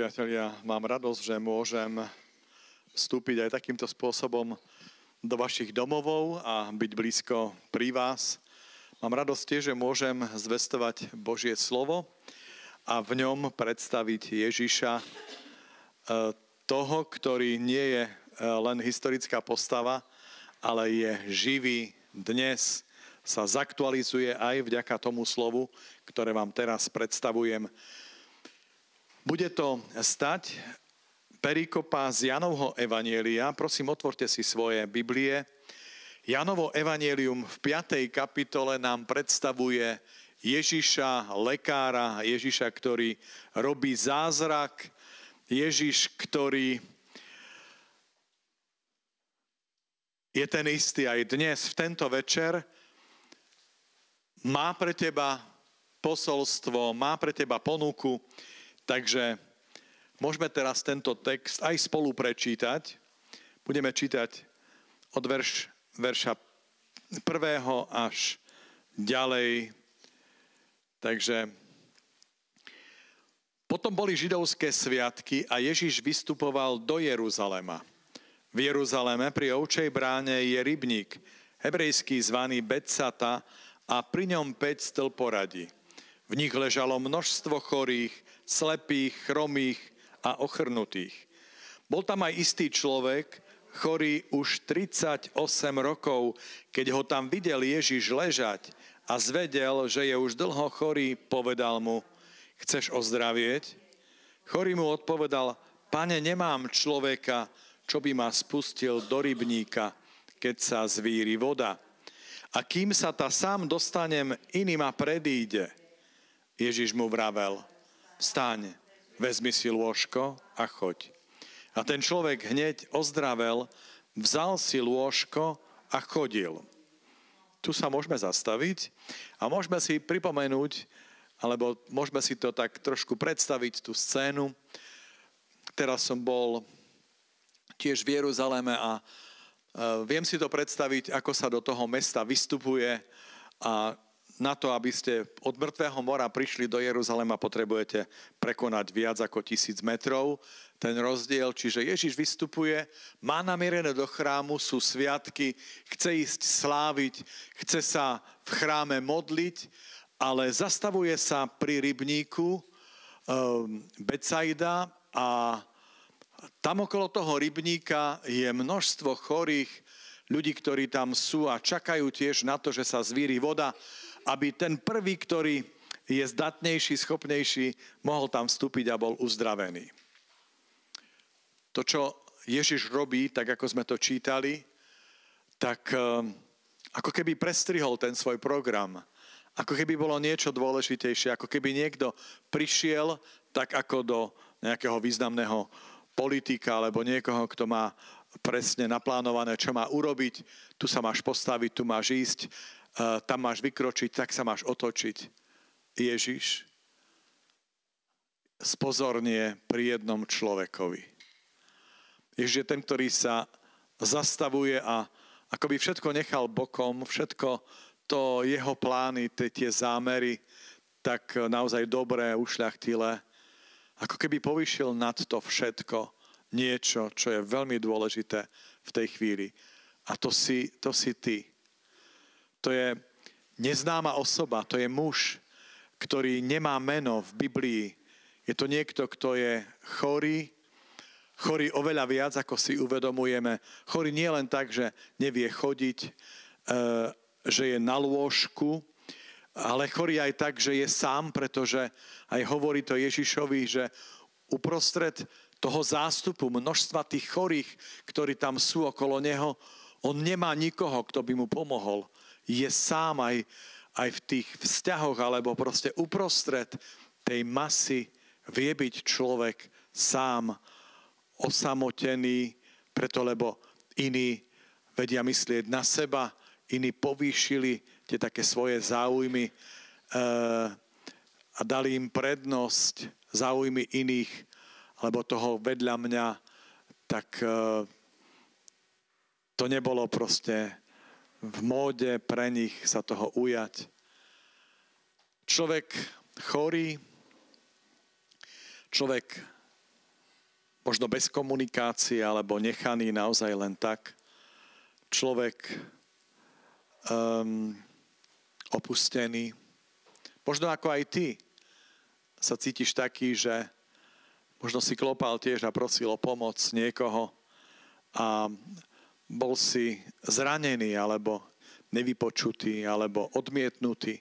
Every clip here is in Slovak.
priatelia, mám radosť, že môžem vstúpiť aj takýmto spôsobom do vašich domovov a byť blízko pri vás. Mám radosť tiež, že môžem zvestovať Božie slovo a v ňom predstaviť Ježiša, e, toho, ktorý nie je e, len historická postava, ale je živý dnes, sa zaktualizuje aj vďaka tomu slovu, ktoré vám teraz predstavujem. Bude to stať perikopa z Janovho Evanielia. Prosím, otvorte si svoje Biblie. Janovo Evanielium v 5. kapitole nám predstavuje Ježiša, lekára, Ježiša, ktorý robí zázrak, Ježiš, ktorý je ten istý aj dnes, v tento večer, má pre teba posolstvo, má pre teba ponuku, Takže môžeme teraz tento text aj spolu prečítať. Budeme čítať od verš, verša prvého až ďalej. Takže potom boli židovské sviatky a Ježiš vystupoval do Jeruzalema. V Jeruzaleme pri ovčej bráne je rybník, hebrejský zvaný Betsata a pri ňom 5 stĺporadí. V nich ležalo množstvo chorých, slepých, chromých a ochrnutých. Bol tam aj istý človek, chorý už 38 rokov, keď ho tam videl Ježiš ležať a zvedel, že je už dlho chorý, povedal mu, chceš ozdravieť? Chorý mu odpovedal, pane, nemám človeka, čo by ma spustil do rybníka, keď sa zvíri voda. A kým sa ta sám dostanem, iný ma predíde. Ježiš mu vravel, vstaň, vezmi si lôžko a choď. A ten človek hneď ozdravel, vzal si lôžko a chodil. Tu sa môžeme zastaviť a môžeme si pripomenúť, alebo môžeme si to tak trošku predstaviť, tú scénu. Teraz som bol tiež v Jeruzaleme a e, viem si to predstaviť, ako sa do toho mesta vystupuje a na to, aby ste od mŕtvého mora prišli do Jeruzalema, potrebujete prekonať viac ako tisíc metrov. Ten rozdiel, čiže Ježiš vystupuje, má namierené do chrámu, sú sviatky, chce ísť sláviť, chce sa v chráme modliť, ale zastavuje sa pri rybníku um, Becaida a tam okolo toho rybníka je množstvo chorých ľudí, ktorí tam sú a čakajú tiež na to, že sa zvíri voda aby ten prvý, ktorý je zdatnejší, schopnejší, mohol tam vstúpiť a bol uzdravený. To, čo Ježiš robí, tak ako sme to čítali, tak eh, ako keby prestrihol ten svoj program. Ako keby bolo niečo dôležitejšie, ako keby niekto prišiel tak ako do nejakého významného politika alebo niekoho, kto má presne naplánované, čo má urobiť. Tu sa máš postaviť, tu máš ísť tam máš vykročiť, tak sa máš otočiť. Ježiš spozornie pri jednom človekovi. Ježiš je ten, ktorý sa zastavuje a akoby všetko nechal bokom, všetko to jeho plány, tie zámery, tak naozaj dobré, ušľachtilé, ako keby povyšil nad to všetko niečo, čo je veľmi dôležité v tej chvíli. A to si, to si ty. To je neznáma osoba, to je muž, ktorý nemá meno v Biblii. Je to niekto, kto je chorý, chorý oveľa viac, ako si uvedomujeme. Chorý nie len tak, že nevie chodiť, e, že je na lôžku, ale chorý aj tak, že je sám, pretože aj hovorí to Ježišovi, že uprostred toho zástupu množstva tých chorých, ktorí tam sú okolo neho, on nemá nikoho, kto by mu pomohol je sám aj, aj v tých vzťahoch, alebo proste uprostred tej masy vie byť človek sám osamotený, preto lebo iní vedia myslieť na seba, iní povýšili tie také svoje záujmy e, a dali im prednosť záujmy iných, alebo toho vedľa mňa, tak e, to nebolo proste v móde pre nich sa toho ujať. Človek chorý, človek možno bez komunikácie alebo nechaný naozaj len tak. Človek um, opustený. Možno ako aj ty sa cítiš taký, že možno si klopal tiež a prosil o pomoc niekoho a bol si zranený alebo nevypočutý alebo odmietnutý.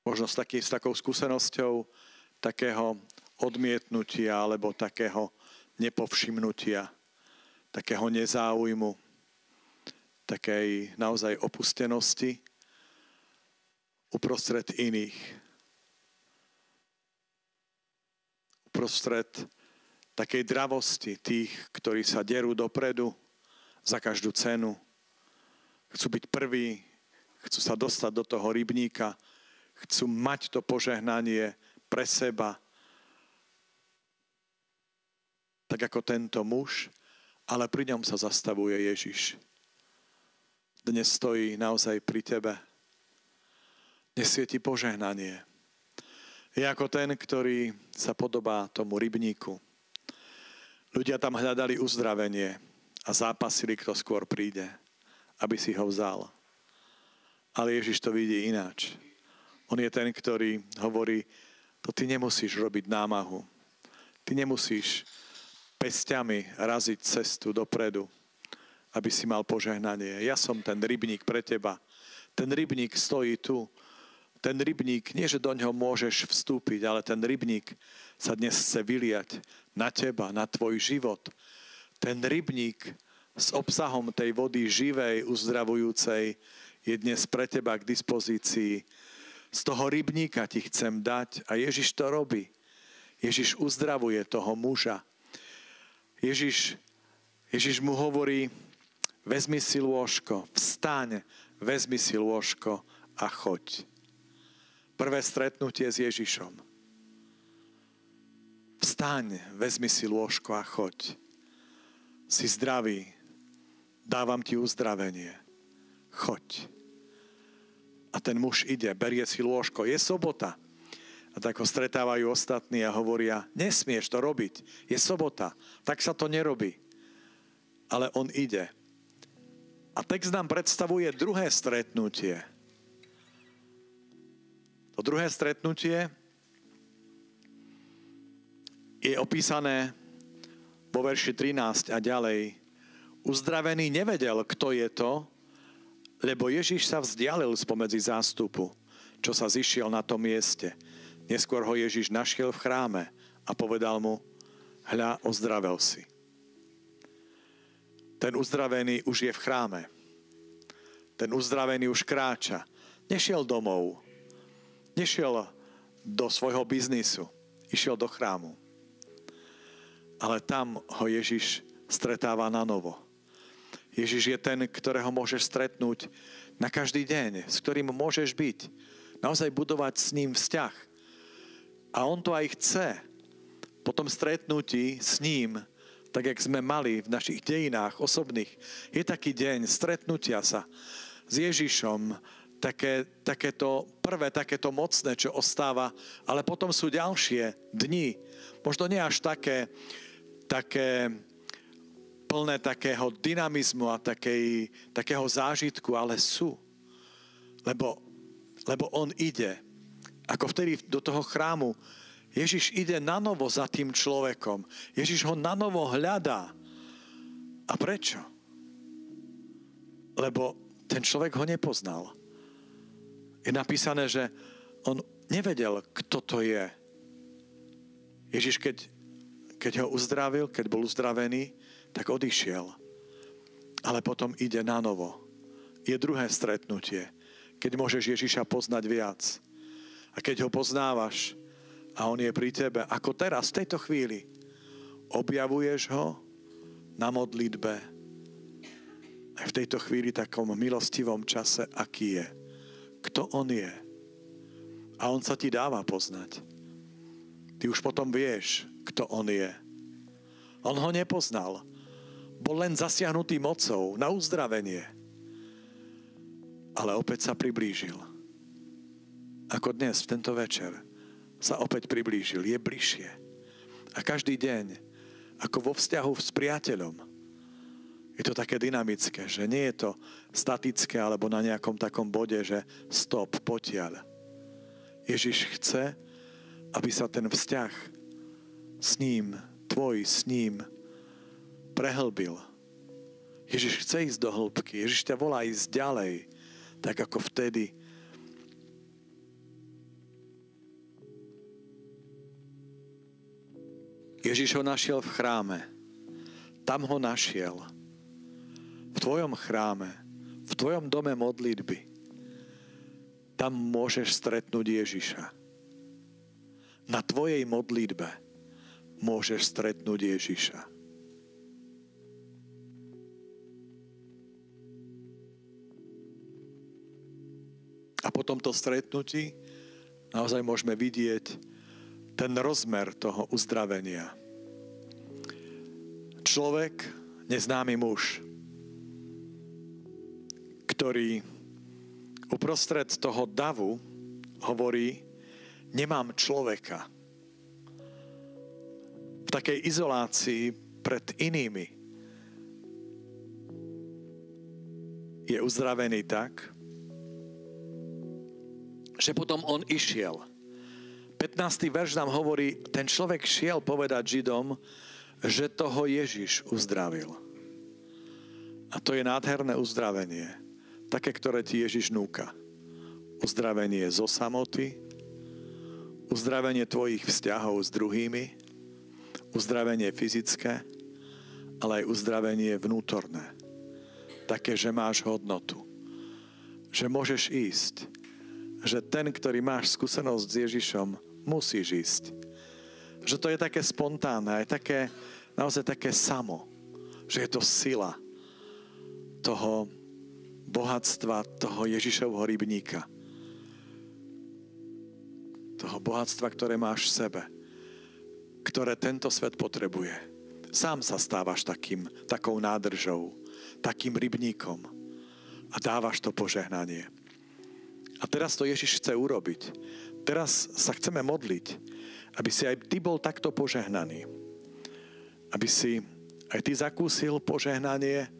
Možno s, taký, s takou skúsenosťou takého odmietnutia alebo takého nepovšimnutia, takého nezáujmu, takej naozaj opustenosti uprostred iných. Uprostred takej dravosti tých, ktorí sa derú dopredu za každú cenu. Chcú byť prví, chcú sa dostať do toho rybníka, chcú mať to požehnanie pre seba. Tak ako tento muž, ale pri ňom sa zastavuje Ježiš. Dnes stojí naozaj pri tebe. Nesie ti požehnanie. Je ako ten, ktorý sa podobá tomu rybníku. Ľudia tam hľadali uzdravenie a zápasili, kto skôr príde, aby si ho vzal. Ale Ježiš to vidí ináč. On je ten, ktorý hovorí, to ty nemusíš robiť námahu. Ty nemusíš pestiami raziť cestu dopredu, aby si mal požehnanie. Ja som ten rybník pre teba. Ten rybník stojí tu. Ten rybník, nie že do ňoho môžeš vstúpiť, ale ten rybník sa dnes chce vyliať na teba, na tvoj život. Ten rybník s obsahom tej vody živej, uzdravujúcej je dnes pre teba k dispozícii. Z toho rybníka ti chcem dať a Ježiš to robí. Ježiš uzdravuje toho muža. Ježiš, Ježiš mu hovorí, vezmi si lôžko, vstaň, vezmi si lôžko a choď. Prvé stretnutie s Ježišom Vstaň, vezmi si lôžko a choď. Si zdravý, dávam ti uzdravenie. Choď. A ten muž ide, berie si lôžko. Je sobota. A tak ho stretávajú ostatní a hovoria, nesmieš to robiť, je sobota, tak sa to nerobí. Ale on ide. A text nám predstavuje druhé stretnutie. To druhé stretnutie je opísané vo verši 13 a ďalej. Uzdravený nevedel, kto je to, lebo Ježiš sa vzdialil spomedzi zástupu, čo sa zišiel na tom mieste. Neskôr ho Ježiš našiel v chráme a povedal mu, hľa, ozdravel si. Ten uzdravený už je v chráme. Ten uzdravený už kráča. Nešiel domov. Nešiel do svojho biznisu. Išiel do chrámu ale tam ho Ježiš stretáva na novo. Ježiš je ten, ktorého môžeš stretnúť na každý deň, s ktorým môžeš byť. Naozaj budovať s ním vzťah. A on to aj chce. Po tom stretnutí s ním, tak jak sme mali v našich dejinách osobných, je taký deň stretnutia sa s Ježišom, také, takéto prvé, takéto mocné, čo ostáva, ale potom sú ďalšie dni, možno nie až také, také plné takého dynamizmu a takej, takého zážitku, ale sú. Lebo, lebo on ide. Ako vtedy do toho chrámu. Ježiš ide na novo za tým človekom. Ježiš ho na novo hľadá. A prečo? Lebo ten človek ho nepoznal. Je napísané, že on nevedel, kto to je. Ježiš, keď keď ho uzdravil, keď bol uzdravený, tak odišiel. Ale potom ide na novo. Je druhé stretnutie, keď môžeš Ježiša poznať viac. A keď ho poznávaš a on je pri tebe, ako teraz, v tejto chvíli, objavuješ ho na modlitbe, aj v tejto chvíli takom milostivom čase, aký je. Kto on je. A on sa ti dáva poznať. Ty už potom vieš, kto on je. On ho nepoznal. Bol len zasiahnutý mocou na uzdravenie. Ale opäť sa priblížil. Ako dnes, v tento večer, sa opäť priblížil. Je bližšie. A každý deň, ako vo vzťahu s priateľom, je to také dynamické, že nie je to statické alebo na nejakom takom bode, že stop, potiaľ. Ježiš chce, aby sa ten vzťah s ním, tvoj s ním, prehlbil. Ježiš chce ísť do hĺbky. Ježiš ťa volá ísť ďalej, tak ako vtedy. Ježiš ho našiel v chráme. Tam ho našiel. V tvojom chráme, v tvojom dome modlitby. Tam môžeš stretnúť Ježiša. Na tvojej modlitbe môžeš stretnúť Ježiša. A po tomto stretnutí naozaj môžeme vidieť ten rozmer toho uzdravenia. Človek, neznámy muž, ktorý uprostred toho davu hovorí, nemám človeka. V takej izolácii pred inými je uzdravený tak, že potom on išiel. 15. verš nám hovorí, ten človek šiel povedať Židom, že toho Ježiš uzdravil. A to je nádherné uzdravenie. Také, ktoré ti Ježiš núka. Uzdravenie zo samoty, uzdravenie tvojich vzťahov s druhými, uzdravenie fyzické, ale aj uzdravenie vnútorné. Také, že máš hodnotu. Že môžeš ísť že ten, ktorý máš skúsenosť s Ježišom, musíš ísť. Že to je také spontánne, aj také, naozaj také samo. Že je to sila toho bohatstva, toho Ježišovho rybníka. Toho bohatstva, ktoré máš v sebe. Ktoré tento svet potrebuje. Sám sa stávaš takým, takou nádržou, takým rybníkom a dávaš to požehnanie. A teraz to Ježiš chce urobiť. Teraz sa chceme modliť, aby si aj ty bol takto požehnaný. Aby si aj ty zakúsil požehnanie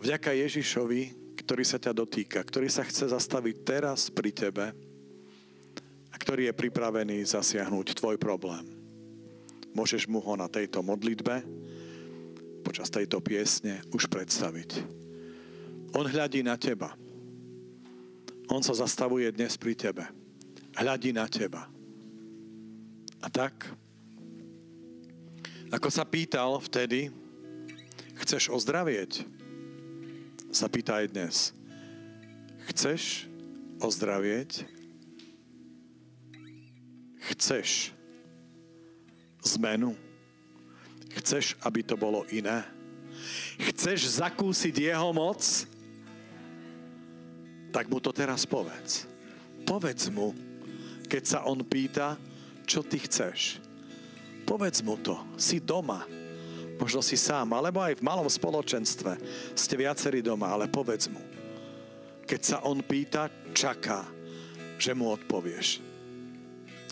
vďaka Ježišovi, ktorý sa ťa dotýka, ktorý sa chce zastaviť teraz pri tebe a ktorý je pripravený zasiahnuť tvoj problém. Môžeš mu ho na tejto modlitbe počas tejto piesne už predstaviť. On hľadí na teba. On sa zastavuje dnes pri tebe. Hľadí na teba. A tak, ako sa pýtal vtedy, chceš ozdravieť? Sa pýta aj dnes. Chceš ozdravieť? Chceš zmenu? Chceš, aby to bolo iné? Chceš zakúsiť jeho moc? tak mu to teraz povedz. Povedz mu, keď sa on pýta, čo ty chceš. Povedz mu to. Si doma. Možno si sám, alebo aj v malom spoločenstve. Ste viacerí doma, ale povedz mu. Keď sa on pýta, čaká, že mu odpovieš.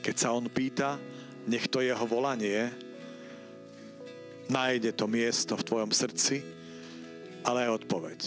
Keď sa on pýta, nech to jeho volanie nájde to miesto v tvojom srdci, ale aj odpoveď.